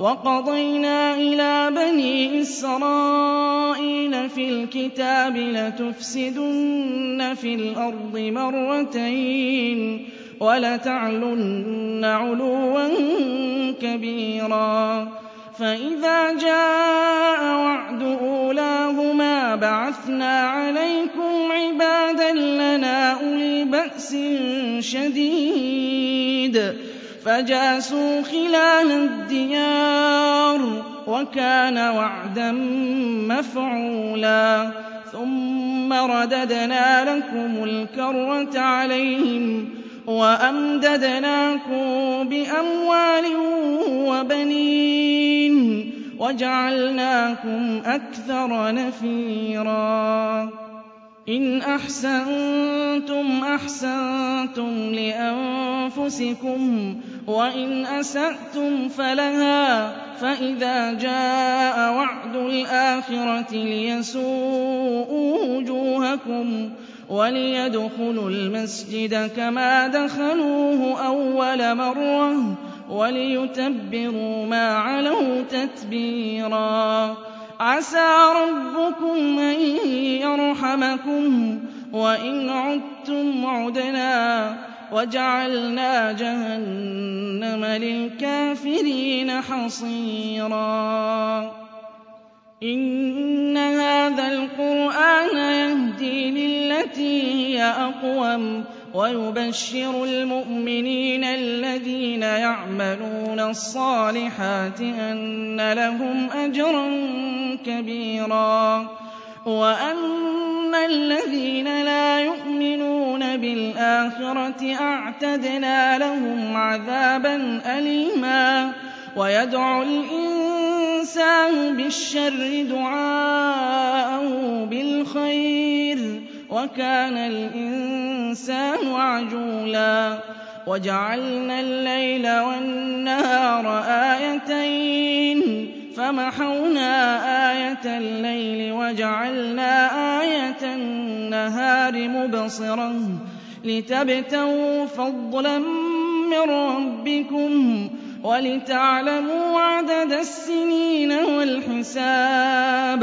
وقضينا إلى بني إسرائيل في الكتاب لتفسدن في الأرض مرتين ولتعلن علوا كبيرا. فإذا جاء وعد أولاهما بعثنا عليكم عبادا لنا أولي بأس شديد. فجاسوا خلال الديار وكان وعدا مفعولا. ثم رددنا لكم الكرة عليهم وأمددناكم بأموال وبنين وجعلناكم أكثر نفيرا. إن أحسنتم أحسنتم لأنفسكم وإن أسأتم فلها فإذا جاء وعد الآخرة ليسوءوا وجوهكم وليدخلوا المسجد كما دخلوه أول مرة وليتبروا ما علوا تتبيرا عسى ربكم أن يرحمكم وإن عدتم عدنا وجعلنا جهنم للكافرين حصيرا. إن هذا القرآن يهدي للتي هي أقوم. ويبشر المؤمنين الذين يعملون الصالحات أن لهم أجرا كبيرا وأن الذين لا يؤمنون بالآخرة أعتدنا لهم عذابا أليما ويدعو الإنسان بالشر دعاءه بالخير وكان الإنسان عجولا وجعلنا الليل والنهار آيتين فمحونا آية الليل وجعلنا آية النهار مبصرة لتبتغوا فضلا من ربكم ولتعلموا عدد السنين والحساب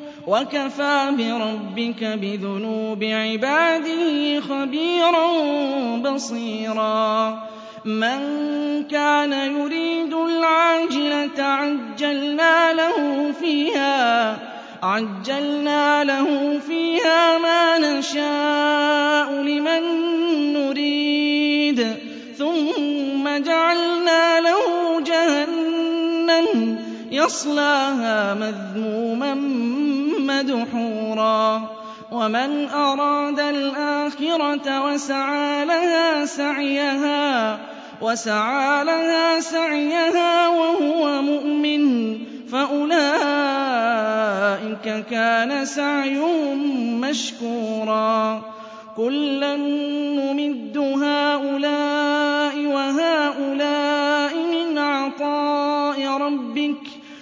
وكفى بربك بذنوب عباده خبيرا بصيرا. من كان يريد العاجلة عجلنا له فيها عَجَّلْنَا لَهُ فِيهَا مَا نَشَاءُ لِمَن نُّرِيدُ. ثُمَّ جَعَلْنَا لَهُ جَهَنَّمَ يَصْلَاهَا مَذْمُومًا مَّدْحُورًا وَمَنْ أَرَادَ الْآخِرَةَ وَسَعَىٰ لَهَا سَعْيَهَا وَسَعَىٰ لَهَا سَعْيَهَا وَهُوَ مُؤْمِنٌ فَأُولَٰئِكَ كَانَ سَعْيُهُم مَّشْكُورًا. كُلًّا نُّمِدُّ هَٰؤُلَاءِ وَهَٰؤُلَاءِ مِنْ عَطَاءِ رَبِّكَ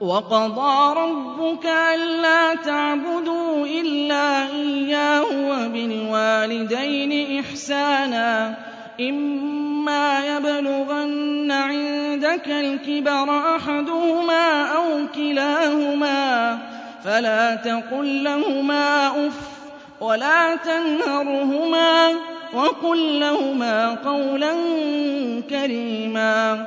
وَقَضَىٰ رَبُّكَ أَلَّا تَعْبُدُوا إِلَّا إِيَّاهُ وَبِالْوَالِدَيْنِ إِحْسَانًا ۚ إِمَّا يَبْلُغَنَّ عِندَكَ الْكِبَرَ أَحَدُهُمَا أَوْ كِلَاهُمَا فَلَا تَقُل لَّهُمَا أُفٍّ وَلَا تَنْهَرْهُمَا وَقُل لَّهُمَا قَوْلًا كَرِيمًا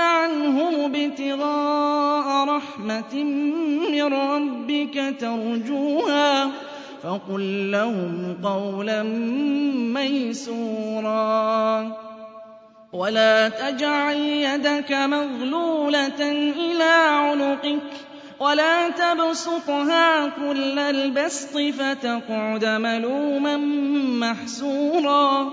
عَنْهُمُ ابْتِغَاءَ رَحْمَةٍ مِّن رَّبِّكَ تَرْجُوهَا فَقُل لَّهُمْ قَوْلًا مَّيْسُورًا. وَلَا تَجْعَلْ يَدَكَ مَغْلُولَةً إِلَىٰ عُنُقِكَ وَلَا تَبْسُطْهَا كُلَّ الْبَسْطِ فَتَقْعُدَ مَلُومًا مَّحْسُورًا.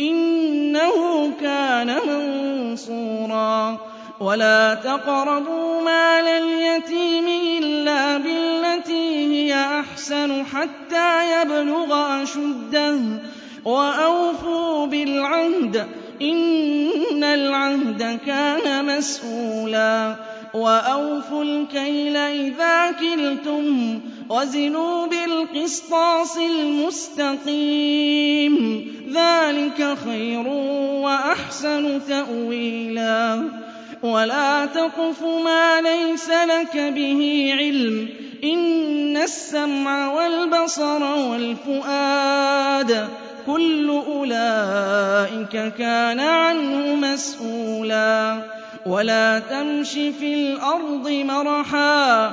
إِنَّهُ كَانَ مَنصُورًا. وَلَا تَقْرَبُوا مَالَ الْيَتِيمِ إِلَّا بِالَّتِي هِيَ أَحْسَنُ حَتَّىٰ يَبْلُغَ أَشُدَّهُ ۖ. وَأَوْفُوا بِالْعَهْدِ ۖ إِنَّ الْعَهْدَ كَانَ مَسْئُولًا وَأَوْفُوا الْكَيْلَ إِذَا كِلْتُمْ ۖ وَزِنُوا بِالْقِسْطَاسِ الْمُسْتَقِيمِ ۚ. ذَٰلِكَ خَيْرٌ وَأَحْسَنُ تَأْوِيلًا. وَلَا تَقْفُ مَا لَيْسَ لَكَ بِهِ عِلْمٌ ۚ. إِنَّ السَّمْعَ وَالْبَصَرَ وَالْفُؤَادَ كُلُّ أُولَٰئِكَ كَانَ عَنْهُ مَسْئُولًا وَلَا تَمْشِ فِي الْأَرْضِ مَرَحًا ۖ.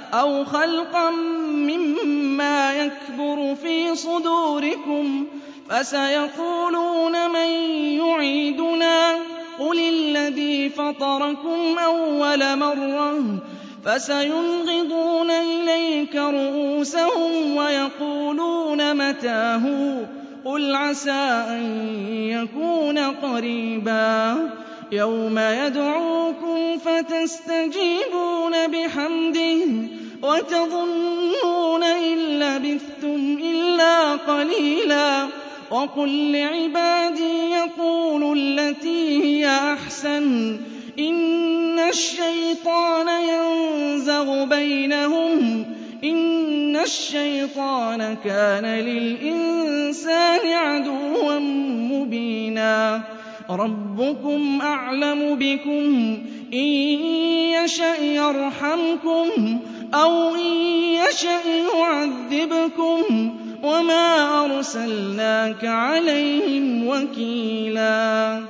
أَوْ خَلْقًا مِّمَّا يَكْبُرُ فِي صُدُورِكُمْ فَسَيَقُولُونَ مَن يُعِيدُنَا قُلِ الَّذِي فَطَرَكُمْ أَوَّلَ مَرَّةٍ فَسَيُنْغِضُونَ إِلَيْكَ رُءُوسَهُمْ وَيَقُولُونَ مَتَىٰ هُوَ قُلْ عَسَىٰ أَن يَكُونَ قَرِيبًا يَوْمَ يَدْعُوكُمْ فَتَسْتَجِيبُونَ بِحَمْدِهِ وَتَظُنُّونَ إِن لَّبِثْتُمْ إِلَّا قَلِيلًا وَقُل لِّعِبَادِي يَقُولُوا الَّتِي هِيَ أَحْسَنُ إِنَّ الشَّيْطَانَ يَنزَغُ بَيْنَهُمْ إِنَّ الشَّيْطَانَ كَانَ لِلْإِنسَانِ عَدُوًّا مُّبِينًا رَبُّكُمْ أَعْلَمُ بِكُمْ ۖ إِن يَشَأْ يَرْحَمْكُمْ أَوْ إِن يَشَأْ يُعَذِّبْكُمْ ۖ وَمَا أَرْسَلْنَاكَ عَلَيْهِمْ وَكِيلًا.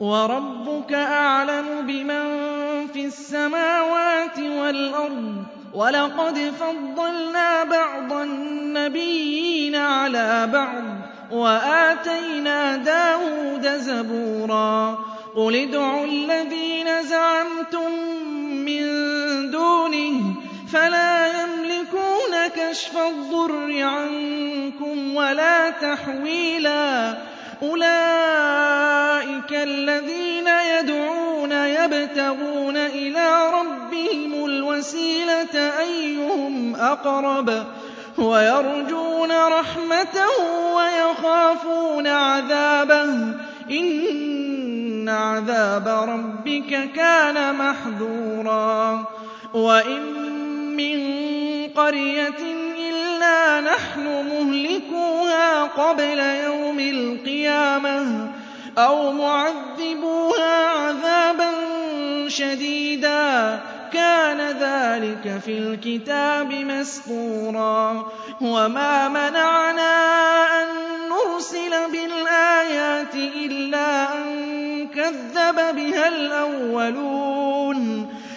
وَرَبُّكَ أَعْلَمُ بِمَن فِي السَّمَاوَاتِ وَالْأَرْضِ ۗ وَلَقَدْ فَضَّلْنَا بَعْضَ النَّبِيِّينَ عَلَىٰ بَعْضٍ وَآتَيْنَا دَاوُودَ زَبُورًا. قُلِ ادْعُوا الَّذِينَ زَعَمْتُم مِّن دُونِهِ فَلَا يَمْلِكُونَ كَشْفَ الضُّرِّ عَنكُمْ وَلَا تَحْوِيلًا. أُولَٰئِكَ الَّذِينَ يَدْعُونَ يَبْتَغُونَ إِلَىٰ رَبِّهِمُ الْوَسِيلَةَ أَيُّهُمْ أَقْرَبُ وَيَرْجُونَ رَحْمَتَهُ وَيَخَافُونَ عَذَابَهُ ۚ. إِنَّ عَذَابَ رَبِّكَ كَانَ مَحْذُورًا. وَإِن مِّن قَرْيَةٍ إِلَّا نَحْنُ مُهْلِكُوهَا قَبْلَ يَوْمِ الْقِيَامَةِ أَوْ مُعَذِّبُوهَا عَذَابًا شَدِيدًا. كَانَ ذَٰلِكَ فِي الْكِتَابِ مَسْطُورًا. وَمَا مَنَعَنَا أَن نُّرْسِلَ بِالْآيَاتِ إِلَّا أَن كَذَّبَ بِهَا الْأَوَّلُونَ.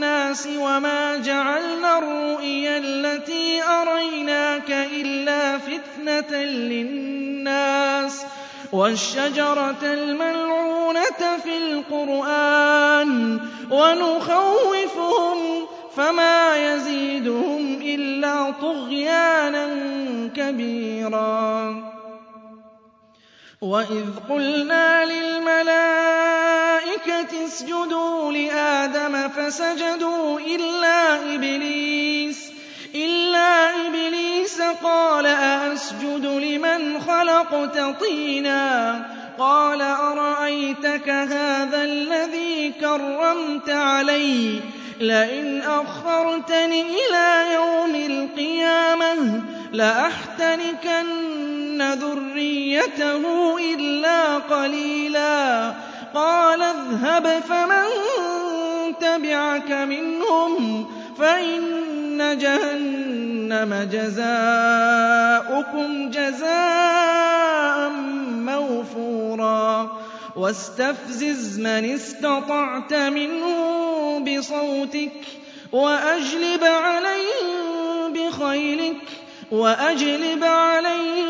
وَمَا جَعَلْنَا الرُّؤْيَا الَّتِي أَرَيْنَاكَ إِلَّا فِتْنَةً لِّلنَّاسِ وَالشَّجَرَةَ الْمَلْعُونَةَ فِي الْقُرْآنِ وَنُخَوِّفُهُمْ فَمَا يَزِيدُهُمْ إِلَّا طُغْيَانًا كَبِيرًا وَإِذْ قُلْنَا لِلْمَلَائِكَةِ اسْجُدُوا لِآدَمَ فَسَجَدُوا إِلَّا إِبْلِيسَ إِلَّا إِبْلِيسَ قَالَ أَأَسْجُدُ لِمَنْ خَلَقْتَ طِينًا قَالَ أَرَأَيْتَكَ هَٰذَا الَّذِي كَرَّمْتَ عَلَيَّ لئن أخرتني إلى يوم القيامة لأحتنكن ذريته إلا قليلا. قال اذهب فمن تبعك منهم فإن جهنم جزاؤكم جزاء موفورا. واستفزز من استطعت منهم بصوتك وأجلب عليهم بخيلك وأجلب عليهم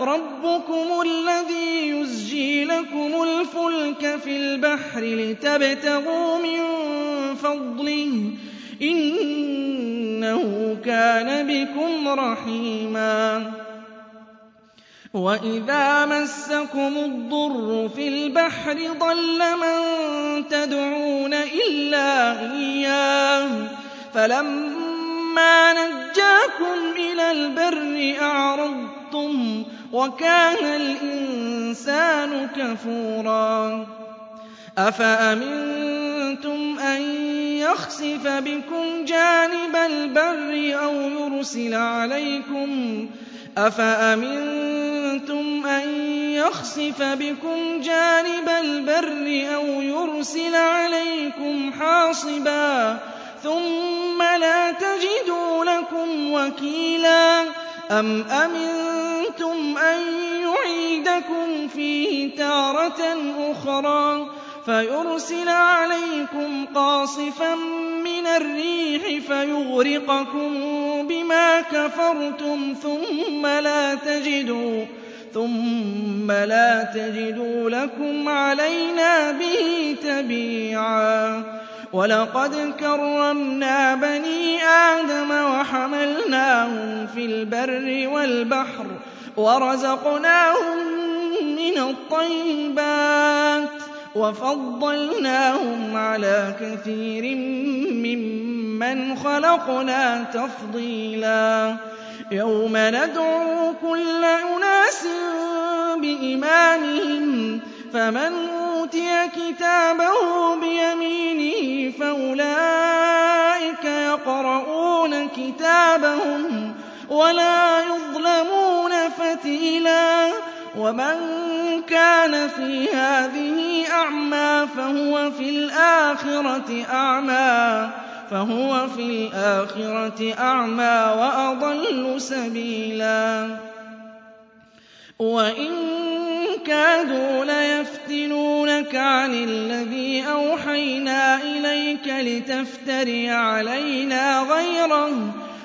ربكم الذي يزجي لكم الفلك في البحر لتبتغوا من فضله إنه كان بكم رحيما. وَإِذَا مَسَّكُمُ الضُّرُّ فِي الْبَحْرِ ضَلَّ مَن تَدْعُونَ إِلَّا إِيَّاهُ. فَلَمَّا نَجَّاكُمْ إِلَى الْبَرِّ أَعْرَضْتُمْ وَكَانَ الْإِنسَانُ كَفُورًا أَفَأَمِنتُمْ أَن يَخْسِفَ بِكُمْ جَانِبَ الْبَرِّ أَوْ يُرْسِلَ عَلَيْكُمْ أَفَأَمِنتُمْ أَن يَخْسِفَ بِكُمْ جَانِبَ الْبَرِّ أَوْ يُرْسِلَ عَلَيْكُمْ حَاصِبًا ثُمَّ لَا تَجِدُوا لَكُمْ وَكِيلًا أَمْ أَمِنتُمْ أَن يُعِيدَكُمْ فِيهِ تَارَةً أُخْرَىٰ فَيُرْسِلَ عَلَيْكُمْ قَاصِفًا مِّنَ الرِّيحِ فَيُغْرِقَكُم بِمَا كَفَرْتُمْ ثُمَّ لَا تَجِدُوا ثُمَّ لَا تَجِدُوا لَكُمْ عَلَيْنَا بِهِ تَبِيعًا وَلَقَدْ كَرَّمْنَا بَنِي آدَمَ وَحَمَلْنَاهُمْ فِي الْبَرِّ وَالْبَحْرِ وَرَزَقْنَاهُم مِّنَ الطَّيِّبَاتِ وَفَضَّلْنَاهُمْ عَلَىٰ كَثِيرٍ مِّمَّنْ خَلَقْنَا تَفْضِيلًا. يَوْمَ نَدْعُو كُلَّ أُنَاسٍ بِإِمَامِهِمْ فَمَنْ أُوتِيَ كِتَابَهُ بِيَمِينِهِ فَأُولَٰئِكَ يَقْرَءُونَ كِتَابَهُمْ وَلَا يُظْلَمُونَ فَتِيلًا وَمَن كَانَ فِي هَٰذِهِ أَعْمَىٰ فَهُوَ فِي الْآخِرَةِ أَعْمَىٰ فَهُوَ فِي الْآخِرَةِ أَعْمَىٰ وَأَضَلُّ سَبِيلًا وَإِن كَادُوا لَيَفْتِنُونَكَ عَنِ الَّذِي أَوْحَيْنَا إِلَيْكَ لِتَفْتَرِيَ عَلَيْنَا غَيْرَهُ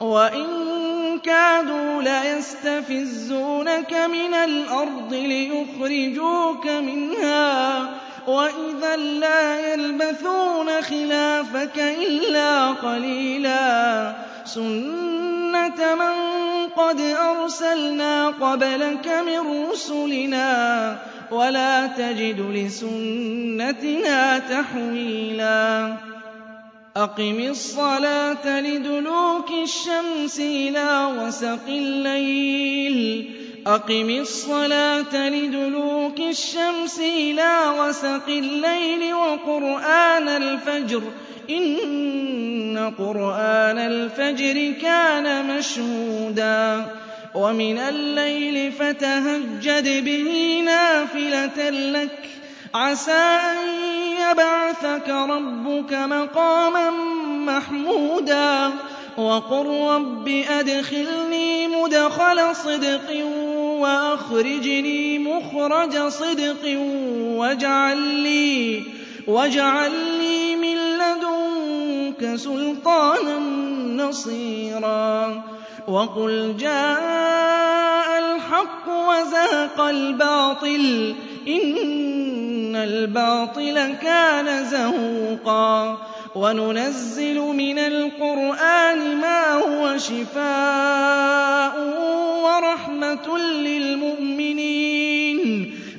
وَإِن كَادُوا لَيَسْتَفِزُّونَكَ مِنَ الْأَرْضِ لِيُخْرِجُوكَ مِنْهَا وَإِذًا لَّا يَلْبَثُونَ خِلَافَكَ إِلَّا قَلِيلًا سُنَّةَ مَن قَدْ أَرْسَلْنَا قَبْلَكَ مِن رُّسُلِنَا وَلَا تَجِدُ لِسُنَّتِنَا تَحْوِيلًا أَقِمِ الصَّلَاةَ لِدُلُوكِ الشَّمْسِ إِلَىٰ غَسَقِ اللَّيْلِ. أَقِمِ الصَّلَاةَ لِدُلُوكِ الشَّمْسِ إِلَىٰ غَسَقِ اللَّيْلِ وَقُرْآنَ الْفَجْرِ ۖ. إِنَّ قُرْآنَ الْفَجْرِ كَانَ مَشْهُودًا. وَمِنَ اللَّيْلِ فَتَهَجَّدْ بِهِ نَافِلَةً لَّكَ. عَسَىٰ أَن يَبْعَثَكَ رَبُّكَ مَقَامًا مَّحْمُودًا وَقُل رَّبِّ أَدْخِلْنِي مُدْخَلَ صِدْقٍ وَأَخْرِجْنِي مُخْرَجَ صِدْقٍ وَاجْعَل لِّي مِن لَّدُنكَ سُلْطَانًا نَّصِيرًا وَقُلْ جَاءَ الْحَقُّ وَزَهَقَ الْبَاطِلُ ۚ إِنَّ الْبَاطِلَ كَانَ زَهُوقًا. وَنُنَزِّلُ مِنَ الْقُرْآنِ مَا هُوَ شِفَاءٌ وَرَحْمَةٌ لِّلْمُؤْمِنِينَ.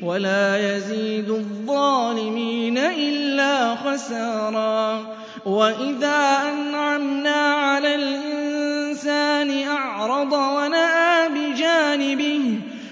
وَلَا يَزِيدُ الظَّالِمِينَ إِلَّا خَسَارًا. وَإِذَا أَنْعَمْنَا عَلَى الْإِنسَانِ أَعْرَضَ وَنَأَىٰ بِجَانِبِهِ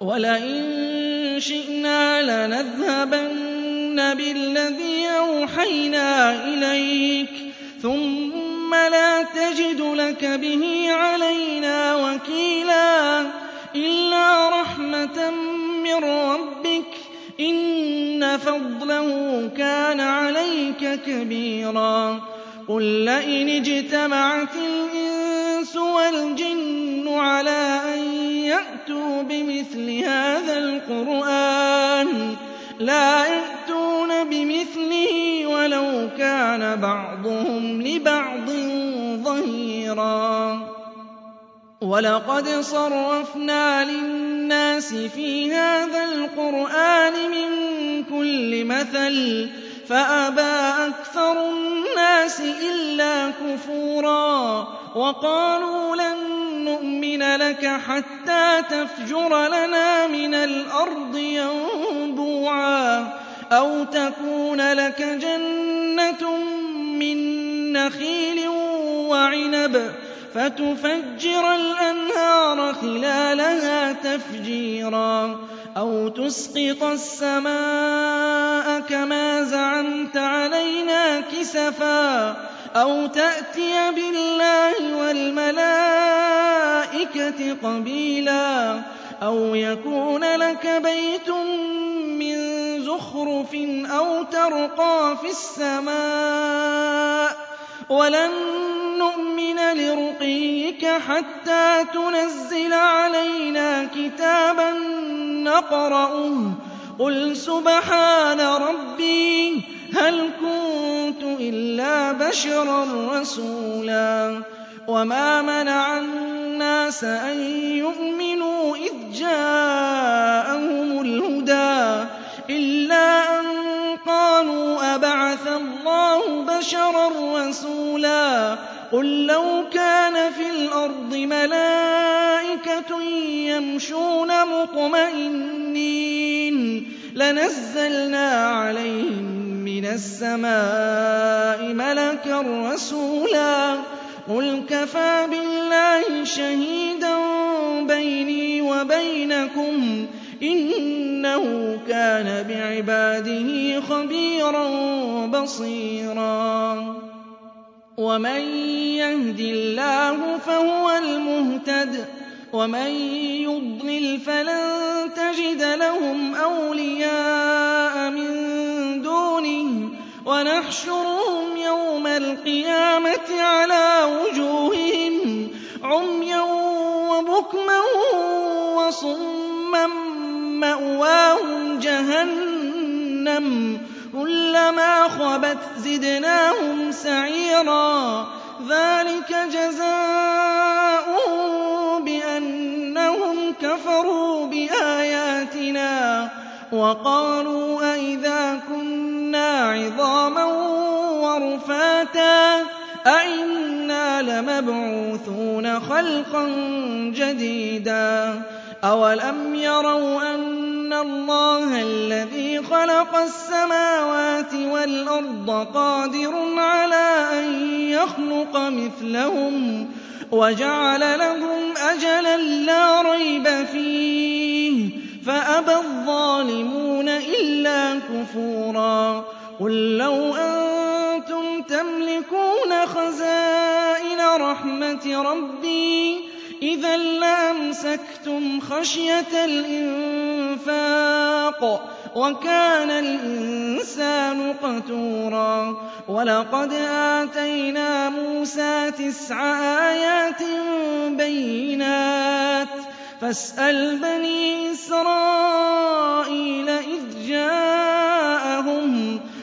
وَلَئِن شِئْنَا لَنَذْهَبَنَّ بِالَّذِي أَوْحَيْنَا إِلَيْكَ ثُمَّ لَا تَجِدُ لَكَ بِهِ عَلَيْنَا وَكِيلًا إِلَّا رَحْمَةً مِّن رَّبِّكَ ۚ إِنَّ فَضْلَهُ كَانَ عَلَيْكَ كَبِيرًا قُل لَّئِنِ اجْتَمَعَتِ الْإِنسُ وَالْجِنُّ عَلَىٰ أَن يَأْتُوا بِمِثْلِ هَٰذَا الْقُرْآنِ لَا يَأْتُونَ بِمِثْلِهِ وَلَوْ كَانَ بَعْضُهُمْ لِبَعْضٍ ظَهِيرًا. وَلَقَدْ صَرَّفْنَا لِلنَّاسِ فِي هَٰذَا الْقُرْآنِ مِن كُلِّ مَثَلٍ فَأَبَىٰ أَكْثَرُ النَّاسِ إِلَّا كُفُورًا. وَقَالُوا لَن نُّؤْمِنَ لَكَ حَتَّىٰ تَفْجُرَ لَنَا مِنَ الْأَرْضِ يَنبُوعًا أَوْ تَكُونَ لَكَ جَنَّةٌ مِّن نَّخِيلٍ وَعِنَبٍ فَتُفَجِّرَ الْأَنْهَارَ خِلَالَهَا تَفْجِيرًا. أَوْ تُسْقِطَ السَّمَاءَ كَمَا زَعَمْتَ عَلَيْنَا كِسَفًا أَوْ تَأْتِيَ بِاللَّهِ وَالْمَلَائِكَةِ قَبِيلًا أَوْ يَكُونَ لَكَ بَيْتٌ مِّن زُخْرُفٍ أَوْ تَرْقَىٰ فِي السَّمَاءِ وَلَن نُّؤْمِنَ لِرُقِيِّكَ حَتَّىٰ تُنَزِّلَ عَلَيْنَا كِتَابًا نَّقْرَؤُهُ ۗ قُلْ سُبْحَانَ رَبِّي هَلْ كُنتُ إِلَّا بَشَرًا رَّسُولًا وَمَا مَنَعَ النَّاسَ أَن يُؤْمِنُوا إِذْ جَاءَهُمُ الْهُدَىٰ إِلَّا أَن قَالُوا أَبَعَثَ اللَّهُ بَشَرًا رَّسُولًا قُل لَّوْ كَانَ فِي الْأَرْضِ مَلَائِكَةٌ يَمْشُونَ مُطْمَئِنِّينَ لَنَزَّلْنَا عَلَيْهِم مِّنَ السَّمَاءِ مَلَكًا رَّسُولًا قُلْ كَفَىٰ بِاللَّهِ شَهِيدًا بَيْنِي وَبَيْنَكُمْ ۚ إِنَّهُ كَانَ بِعِبَادِهِ خَبِيرًا بَصِيرًا. وَمَن يَهْدِ اللَّهُ فَهُوَ الْمُهْتَدِ ۖ وَمَن يُضْلِلْ فَلَن تَجِدَ لَهُمْ أَوْلِيَاءَ مِن وَنَحْشُرُهُمْ يَوْمَ الْقِيَامَةِ عَلَىٰ وُجُوهِهِمْ عُمْيًا وَبُكْمًا وَصُمًّا مَّأْوَاهُمْ جَهَنَّمُ كُلَّمَا خَبَتْ زِدْنَاهُمْ سَعِيرًا ذَٰلِكَ جَزَاؤُهُم بِأَنَّهُمْ كَفَرُوا بِآيَاتِنَا وَقَالُوا أَإِذَا كُنَّا عِظَامًا وَرُفَاتًا أَإِنَّا لَمَبْعُوثُونَ خَلْقًا جَدِيدًا أَوَلَمْ يَرَوْا أَنَّ اللَّهَ الَّذِي خَلَقَ السَّمَاوَاتِ وَالْأَرْضَ قَادِرٌ عَلَىٰ أَن يَخْلُقَ مِثْلَهُمْ وَجَعَلَ لَهُمْ أَجَلًا لَّا رَيْبَ فِيهِ فَأَبَى الظَّالِمُونَ إِلَّا كُفُورًا قُل لَّوْ أَنتُمْ تَمْلِكُونَ خَزَائِنَ رَحْمَةِ رَبِّي إِذًا لَّأَمْسَكْتُمْ خَشْيَةَ الْإِنفَاقِ وَكَانَ الْإِنسَانُ قَتُورًا. وَلَقَدْ آتَيْنَا مُوسَىٰ تِسْعَ آيَاتٍ بَيِّنَاتٍ فَاسْأَلْ بَنِي إِسْرَائِيلَ إِذْ جَاءَهُمْ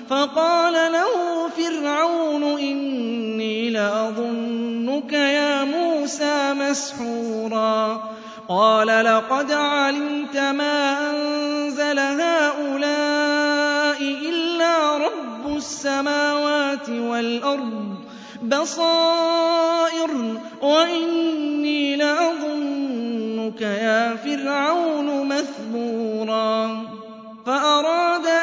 فَقَالَ لَهُ فِرْعَوْنُ إِنِّي لَأَظُنُّكَ يَا مُوسَىٰ مَسْحُورًا. قَالَ لَقَدْ عَلِمْتَ مَا أَنزَلَ هَٰؤُلَاءِ إِلَّا رَبُّ السَّمَاوَاتِ وَالْأَرْضِ بَصَائِرَ وَإِنِّي لَأَظُنُّكَ يَا فِرْعَوْنُ مَثْبُورًا. فَأَرَادَ أَن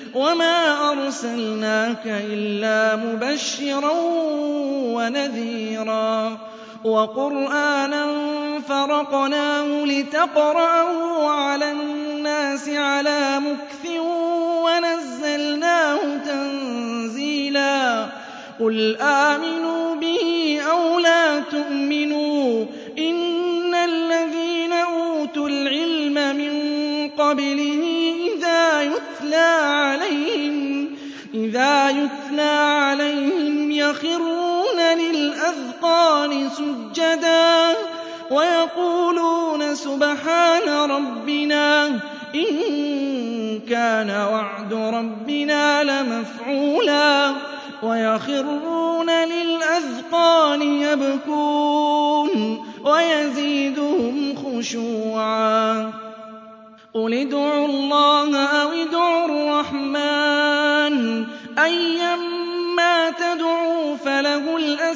وَمَا أَرْسَلْنَاكَ إِلَّا مُبَشِّرًا وَنَذِيرًا وَقُرْآنًا فَرَقْنَاهُ لِتَقْرَأَهُ عَلَى النَّاسِ عَلَىٰ مُكْثٍ وَنَزَّلْنَاهُ تَنزِيلًا قُلْ آمِنُوا بِهِ أَوْ لَا تُؤْمِنُوا ۚ إِنَّ الَّذِينَ أُوتُوا الْعِلْمَ مِن قَبْلِهِ إِذَا يُتْلَىٰ عَلَيْهِمْ يَخِرُّونَ لِلْأَذْقَانِ سُجَّدًا وَيَقُولُونَ سُبْحَانَ رَبِّنَا إِن كَانَ وَعْدُ رَبِّنَا لَمَفْعُولًا وَيَخِرُّونَ لِلْأَذْقَانِ يَبْكُونَ وَيَزِيدُهُمْ خُشُوعًا. قُلِ ادْعُوا اللَّهَ